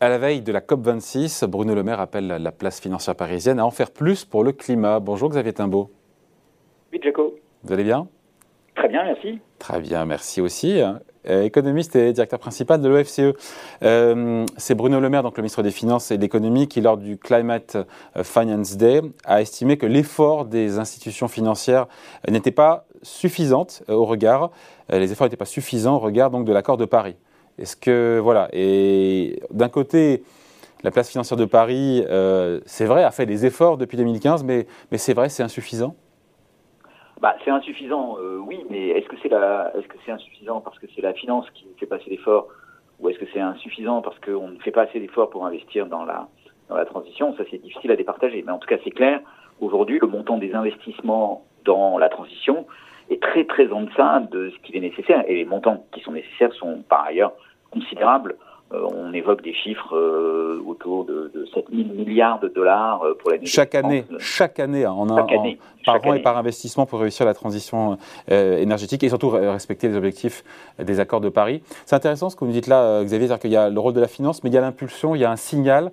À la veille de la COP26, Bruno Le Maire appelle la place financière parisienne à en faire plus pour le climat. Bonjour Xavier Timbaud. Oui, Jaco. Vous allez bien? Très bien, merci. Très bien, merci aussi. Euh, économiste et directeur principal de l'OFCE. Euh, c'est Bruno Le Maire, donc le ministre des Finances et de l'Économie, qui, lors du Climate Finance Day, a estimé que l'effort des institutions financières n'était pas suffisant au regard, les efforts n'étaient pas suffisants au regard donc de l'accord de Paris. Est-ce que, voilà, et d'un côté, la place financière de Paris, euh, c'est vrai, a fait des efforts depuis 2015, mais, mais c'est vrai, c'est insuffisant? Bah, c'est insuffisant, euh, oui, mais est-ce que c'est est-ce insuffisant parce que c'est la finance qui fait passer l'effort, ou est-ce que c'est insuffisant parce qu'on ne fait pas assez d'efforts pour investir dans la, dans la transition? Ça, c'est difficile à départager. Mais en tout cas, c'est clair. Aujourd'hui, le montant des investissements dans la transition est très très en deçà de ce qu'il est nécessaire. Et les montants qui sont nécessaires sont par ailleurs considérable. Euh, on évoque des chiffres euh, autour de, de 7 000 milliards de dollars euh, pour l'année. Chaque année, chaque année, hein, en, chaque année, par an et par investissement pour réussir la transition énergétique et surtout respecter les objectifs des accords de Paris. C'est intéressant ce que vous nous dites là, Xavier, c'est-à-dire qu'il y a le rôle de la finance, mais il y a l'impulsion, il y a un signal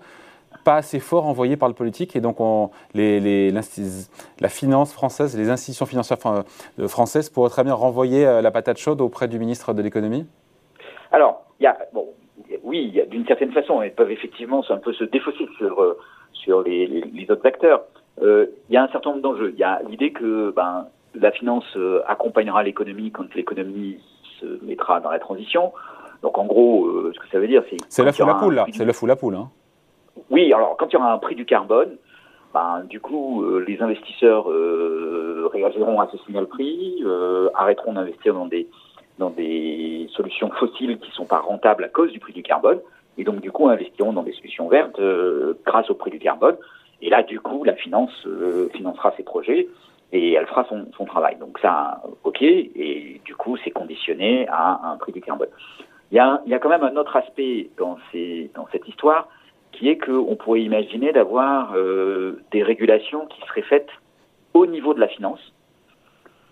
pas assez fort envoyé par le politique et donc on, les, les, la finance française, les institutions financières françaises pourraient très bien renvoyer la patate chaude auprès du ministre de l'économie? Alors, il y a, bon, oui, d'une certaine façon, elles peuvent effectivement un peu se défausser sur, euh, sur les, les, autres acteurs. Euh, il y a un certain nombre d'enjeux. Il y a l'idée que ben, la finance euh, accompagnera l'économie quand l'économie se mettra dans la transition. Donc en gros, ce que ça veut dire, c'est... C'est l'œuf ou la poule, là. C'est l'œuf ou la poule. Hein. Oui, alors quand il y aura un prix du carbone, ben, du coup, les investisseurs réagiront à ce signal prix, arrêteront d'investir dans des dans des solutions fossiles qui sont pas rentables à cause du prix du carbone, et donc du coup investiront dans des solutions vertes euh, grâce au prix du carbone. Et là, du coup, la finance euh, financera ces projets et elle fera son, travail. Donc ça, ok, et du coup, c'est conditionné à un prix du carbone. Il y a, il y a quand même un autre aspect dans cette histoire, qui est qu'on pourrait imaginer d'avoir euh, des régulations qui seraient faites au niveau de la finance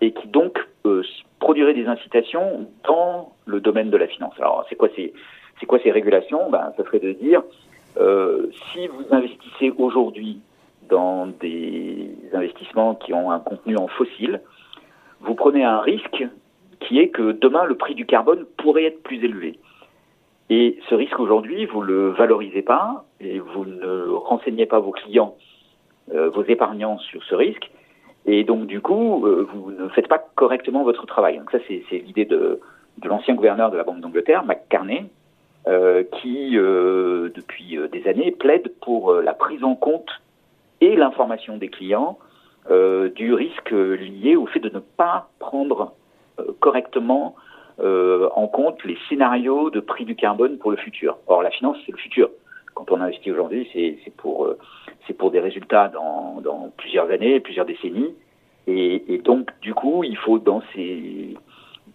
et qui donc euh, produirait des incitations dans le domaine de la finance. Alors, c'est quoi ces, régulations? Ben, ça serait de dire euh, si vous investissez aujourd'hui dans des investissements qui ont un contenu en fossile, vous prenez un risque qui est que demain le prix du carbone pourrait être plus élevé. Et ce risque aujourd'hui, vous le valorisez pas et vous ne renseignez pas vos clients, euh, vos épargnants sur ce risque. Et donc, du coup, euh, vous ne faites pas correctement votre travail. Donc ça, c'est l'idée de, l'ancien gouverneur de la Banque d'Angleterre, McCarney, euh, qui, euh, depuis des années, plaide pour la prise en compte et l'information des clients du risque lié au fait de ne pas prendre correctement en compte les scénarios de prix du carbone pour le futur. Or, la finance, c'est le futur. Quand on investit aujourd'hui, c'est pour des résultats dans, plusieurs années, plusieurs décennies. Et, et, donc, du coup, il faut dans ces,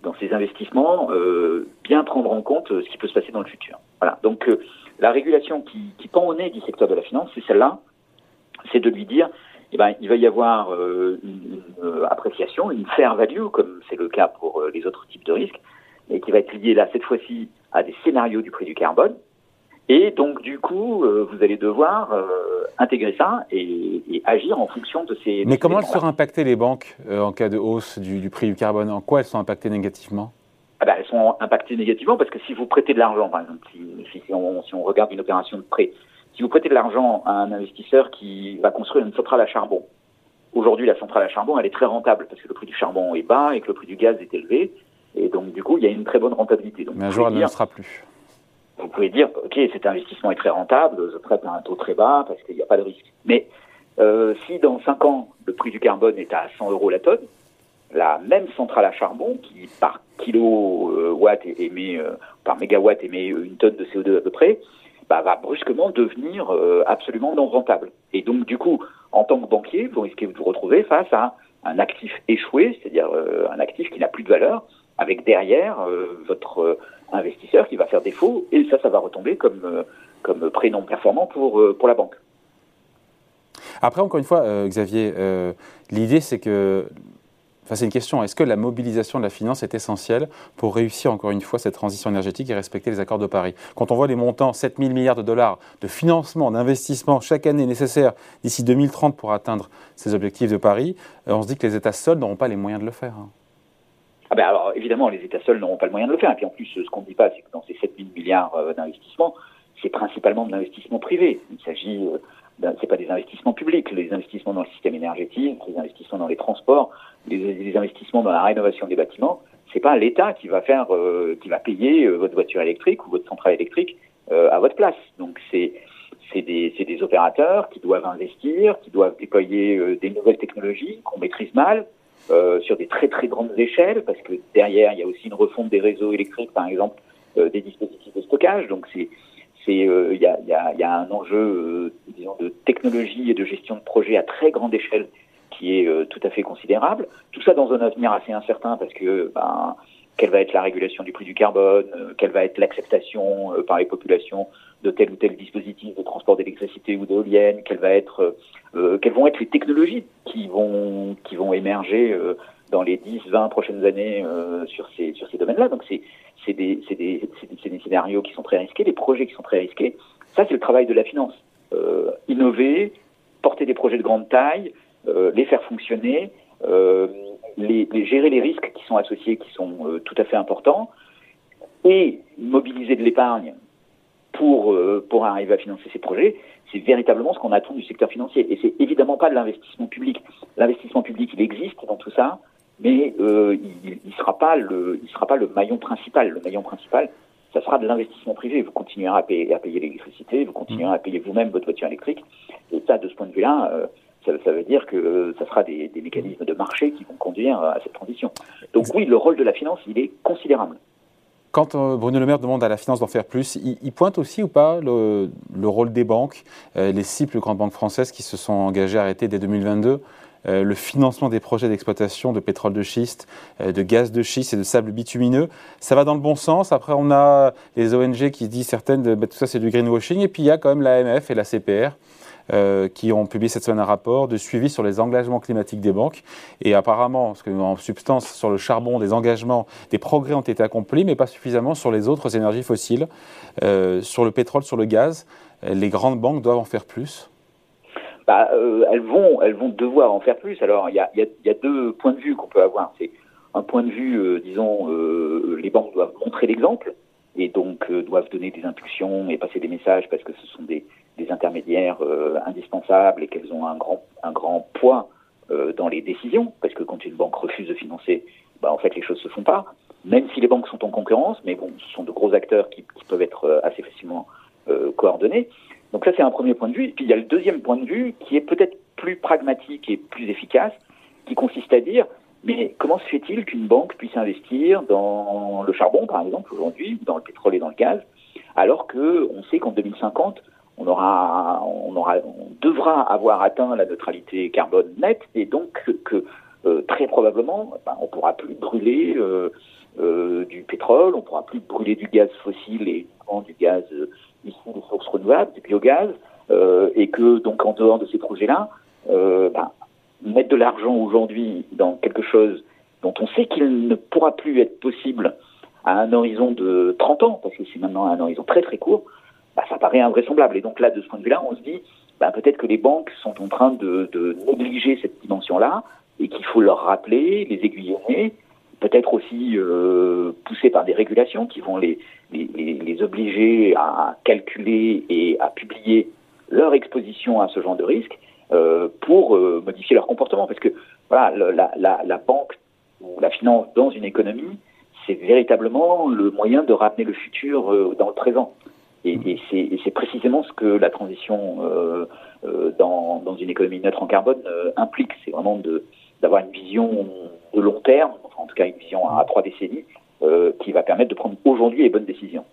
dans ces investissements euh, bien prendre en compte ce qui peut se passer dans le futur. Voilà. Donc, euh, la régulation qui, qui pend au nez du secteur de la finance, c'est celle-là. C'est de lui dire, eh ben, il va y avoir euh, une, une, appréciation, une fair value, comme c'est le cas pour euh, les autres types de risques, et qui va être liée là cette fois-ci à des scénarios du prix du carbone. Et donc, du coup, euh, vous allez devoir euh, intégrer ça et, et, agir en fonction de ces. Mais comment elles seront impactées, les banques, euh, en cas de hausse du, du, prix du carbone? En quoi elles sont impactées négativement? Ah ben, Elles sont impactées négativement parce que si vous prêtez de l'argent, par exemple, si, si, on, si, on, regarde une opération de prêt, si vous prêtez de l'argent à un investisseur qui va construire une centrale à charbon, aujourd'hui, la centrale à charbon, elle est très rentable parce que le prix du charbon est bas et que le prix du gaz est élevé. Et donc, du coup, il y a une très bonne rentabilité. Donc, Mais un jour, elle ne sera plus vous pouvez dire, OK, cet investissement est très rentable, je prête à un taux très bas parce qu'il n'y a pas de risque. Mais euh, si dans 5 ans, le prix du carbone est à 100 euros la tonne, la même centrale à charbon qui, par kilowatt émet, euh, par mégawatt émet une tonne de CO2 à peu près, bah, va brusquement devenir euh, absolument non rentable. Et donc, du coup, en tant que banquier, vous risquez de vous retrouver face à un actif échoué, c'est-à-dire euh, un actif qui n'a plus de valeur, avec derrière euh, votre investisseur qui va faire défaut, et ça, ça va retomber comme, euh, comme prêt non performant pour, euh, pour la banque. Après, encore une fois, euh, Xavier, euh, l'idée c'est que enfin c'est une question, est-ce que la mobilisation de la finance est essentielle pour réussir encore une fois cette transition énergétique et respecter les accords de Paris? Quand on voit les montants, 7 000 milliards de dollars de financement, d'investissement chaque année nécessaires d'ici 2030 pour atteindre ces objectifs de Paris, euh, on se dit que les États seuls n'auront pas les moyens de le faire. Hein. Ah ben alors évidemment, les États seuls n'auront pas le moyen de le faire. Et puis en plus, ce qu'on ne dit pas, c'est que dans ces 7 000 milliards euh, d'investissements, c'est principalement de l'investissement privé. Il s'agit, euh, c'est pas des investissements publics, les investissements dans le système énergétique, les investissements dans les transports, les, investissements dans la rénovation des bâtiments. C'est pas l'État qui va faire, euh, qui va payer euh, votre voiture électrique ou votre centrale électrique à votre place. Donc c'est c'est des, des, opérateurs qui doivent investir, qui doivent déployer des nouvelles technologies qu'on maîtrise mal, euh, sur des très très grandes échelles, parce que derrière, il y a aussi une refonte des réseaux électriques, par exemple, euh, des dispositifs de stockage. Donc c'est euh, il y, a, y, a, y, a, un enjeu euh, disons, de technologie et de gestion de projet à très grande échelle qui est tout à fait considérable. Tout ça dans un avenir assez incertain parce que ben, quelle va être la régulation du prix du carbone, quelle va être l'acceptation par les populations de tel ou tel dispositif de transport d'électricité ou d'éolienne, être, quelles vont être les technologies qui vont, qui vont émerger dans les 10, 20 prochaines années sur ces, sur ces domaines-là. Donc c'est des, des, des, scénarios qui sont très risqués, des projets qui sont très risqués. Ça, c'est le travail de la finance. Euh, innover, porter des projets de grande taille, euh, les faire fonctionner, euh, les, les, gérer les risques qui sont associés, qui sont euh, tout à fait importants, et mobiliser de l'épargne pour, euh, pour arriver à financer ces projets, c'est véritablement ce qu'on attend du secteur financier. Et c'est évidemment pas de l'investissement public. L'investissement public, il existe dans tout ça mais euh, il ne sera pas le, il sera pas le maillon principal. Le maillon principal, ça sera de l'investissement privé. Vous continuerez à payer, à payer l'électricité, vous continuerez à payer vous-même votre voiture électrique. Et ça, de ce point de vue-là, ça, veut dire que ça sera des, mécanismes de marché qui vont conduire à cette transition. Donc oui, le rôle de la finance, il est considérable. Quand euh, Bruno Le Maire demande à la finance d'en faire plus, il, pointe aussi ou pas le, le rôle des banques, euh, les six plus grandes banques françaises qui se sont engagées à arrêter dès 2022 euh, le financement des projets d'exploitation de pétrole de schiste, euh, de gaz de schiste et de sable bitumineux? Ça va dans le bon sens? Après, on a les ONG qui disent certaines, bah, tout ça c'est du greenwashing. Et puis il y a quand même l'AMF et la CPR. Euh, qui ont publié cette semaine un rapport de suivi sur les engagements climatiques des banques. Et apparemment, en substance, sur le charbon, des engagements, des progrès ont été accomplis, mais pas suffisamment sur les autres énergies fossiles. sur le pétrole, sur le gaz, les grandes banques doivent en faire plus. Bah, euh, elles vont elles vont devoir en faire plus. Alors il y a, deux points de vue qu'on peut avoir. C'est un point de vue, euh, disons, euh, les banques doivent montrer l'exemple et donc doivent donner des impulsions et passer des messages parce que ce sont des, des intermédiaires indispensables et qu'elles ont un grand un grand poids dans les décisions parce que quand une banque refuse de financer, bah, en fait les choses se font pas. Même si les banques sont en concurrence, mais bon, ce sont de gros acteurs qui, peuvent être assez facilement coordonnés. Donc ça, c'est un premier point de vue. Et puis il y a le deuxième point de vue qui est peut-être plus pragmatique et plus efficace, qui consiste à dire, mais comment se fait-il qu'une banque puisse investir dans le charbon, par exemple, aujourd'hui, dans le pétrole et dans le gaz, alors que on sait qu'en 2050, on aura, on aura, on devra avoir atteint la neutralité carbone nette, et donc que, euh, très probablement, ben, on pourra plus brûler euh, euh, du pétrole, on pourra plus brûler du gaz fossile et du gaz issus des sources renouvelables, du biogaz, et que donc en dehors de ces projets-là, ben, mettre de l'argent aujourd'hui dans quelque chose dont on sait qu'il ne pourra plus être possible à un horizon de 30 ans, parce que c'est maintenant un horizon très très court, ben, ça paraît invraisemblable. Et donc là, de ce point de vue-là, on se dit, ben, peut-être que les banques sont en train de, négliger cette dimension-là, et qu'il faut leur rappeler, les aiguillonner, peut-être aussi euh, poussés par des régulations qui vont les, les, les, obliger à calculer et à publier leur exposition à ce genre de risque euh, pour euh, modifier leur comportement. Parce que voilà, la, la, la, banque ou la finance dans une économie, c'est véritablement le moyen de ramener le futur euh, dans le présent. Et, et c'est précisément ce que la transition euh, euh, dans, dans, une économie neutre en carbone implique. C'est vraiment d'avoir une vision de long terme, en tout cas une vision à trois décennies, euh, qui va permettre de prendre aujourd'hui les bonnes décisions.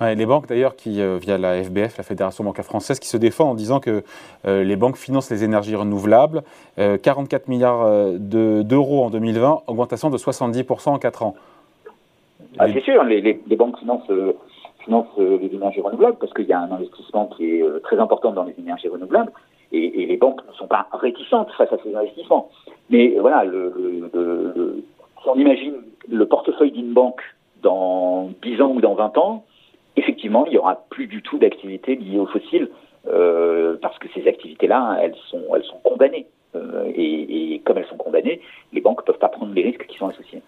les banques d'ailleurs qui, euh, via la FBF, la Fédération bancaire française, qui se défendent en disant que euh, les banques financent les énergies renouvelables, 44 milliards d'euros en 2020, augmentation de 70% en 4 ans. Ah, C'est sûr, les, les, banques financent, financent, les énergies renouvelables parce qu'il y a un investissement qui est très important dans les énergies renouvelables. et, les banques ne sont pas réticentes face à ces investissements. Mais voilà, le, si on imagine le portefeuille d'une banque dans 10 ans ou dans 20 ans, effectivement, il n'y aura plus du tout d'activités liées aux fossiles, euh, parce que ces activités-là, elles sont, elles sont condamnées. Euh, et, comme elles sont condamnées, les banques ne peuvent pas prendre les risques qui sont associés.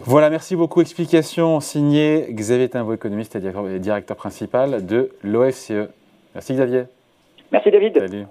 Voilà, merci beaucoup. Explication signée Xavier Timbo, économiste et directeur principal de l'OFCE. Merci Xavier. Merci David. Salut.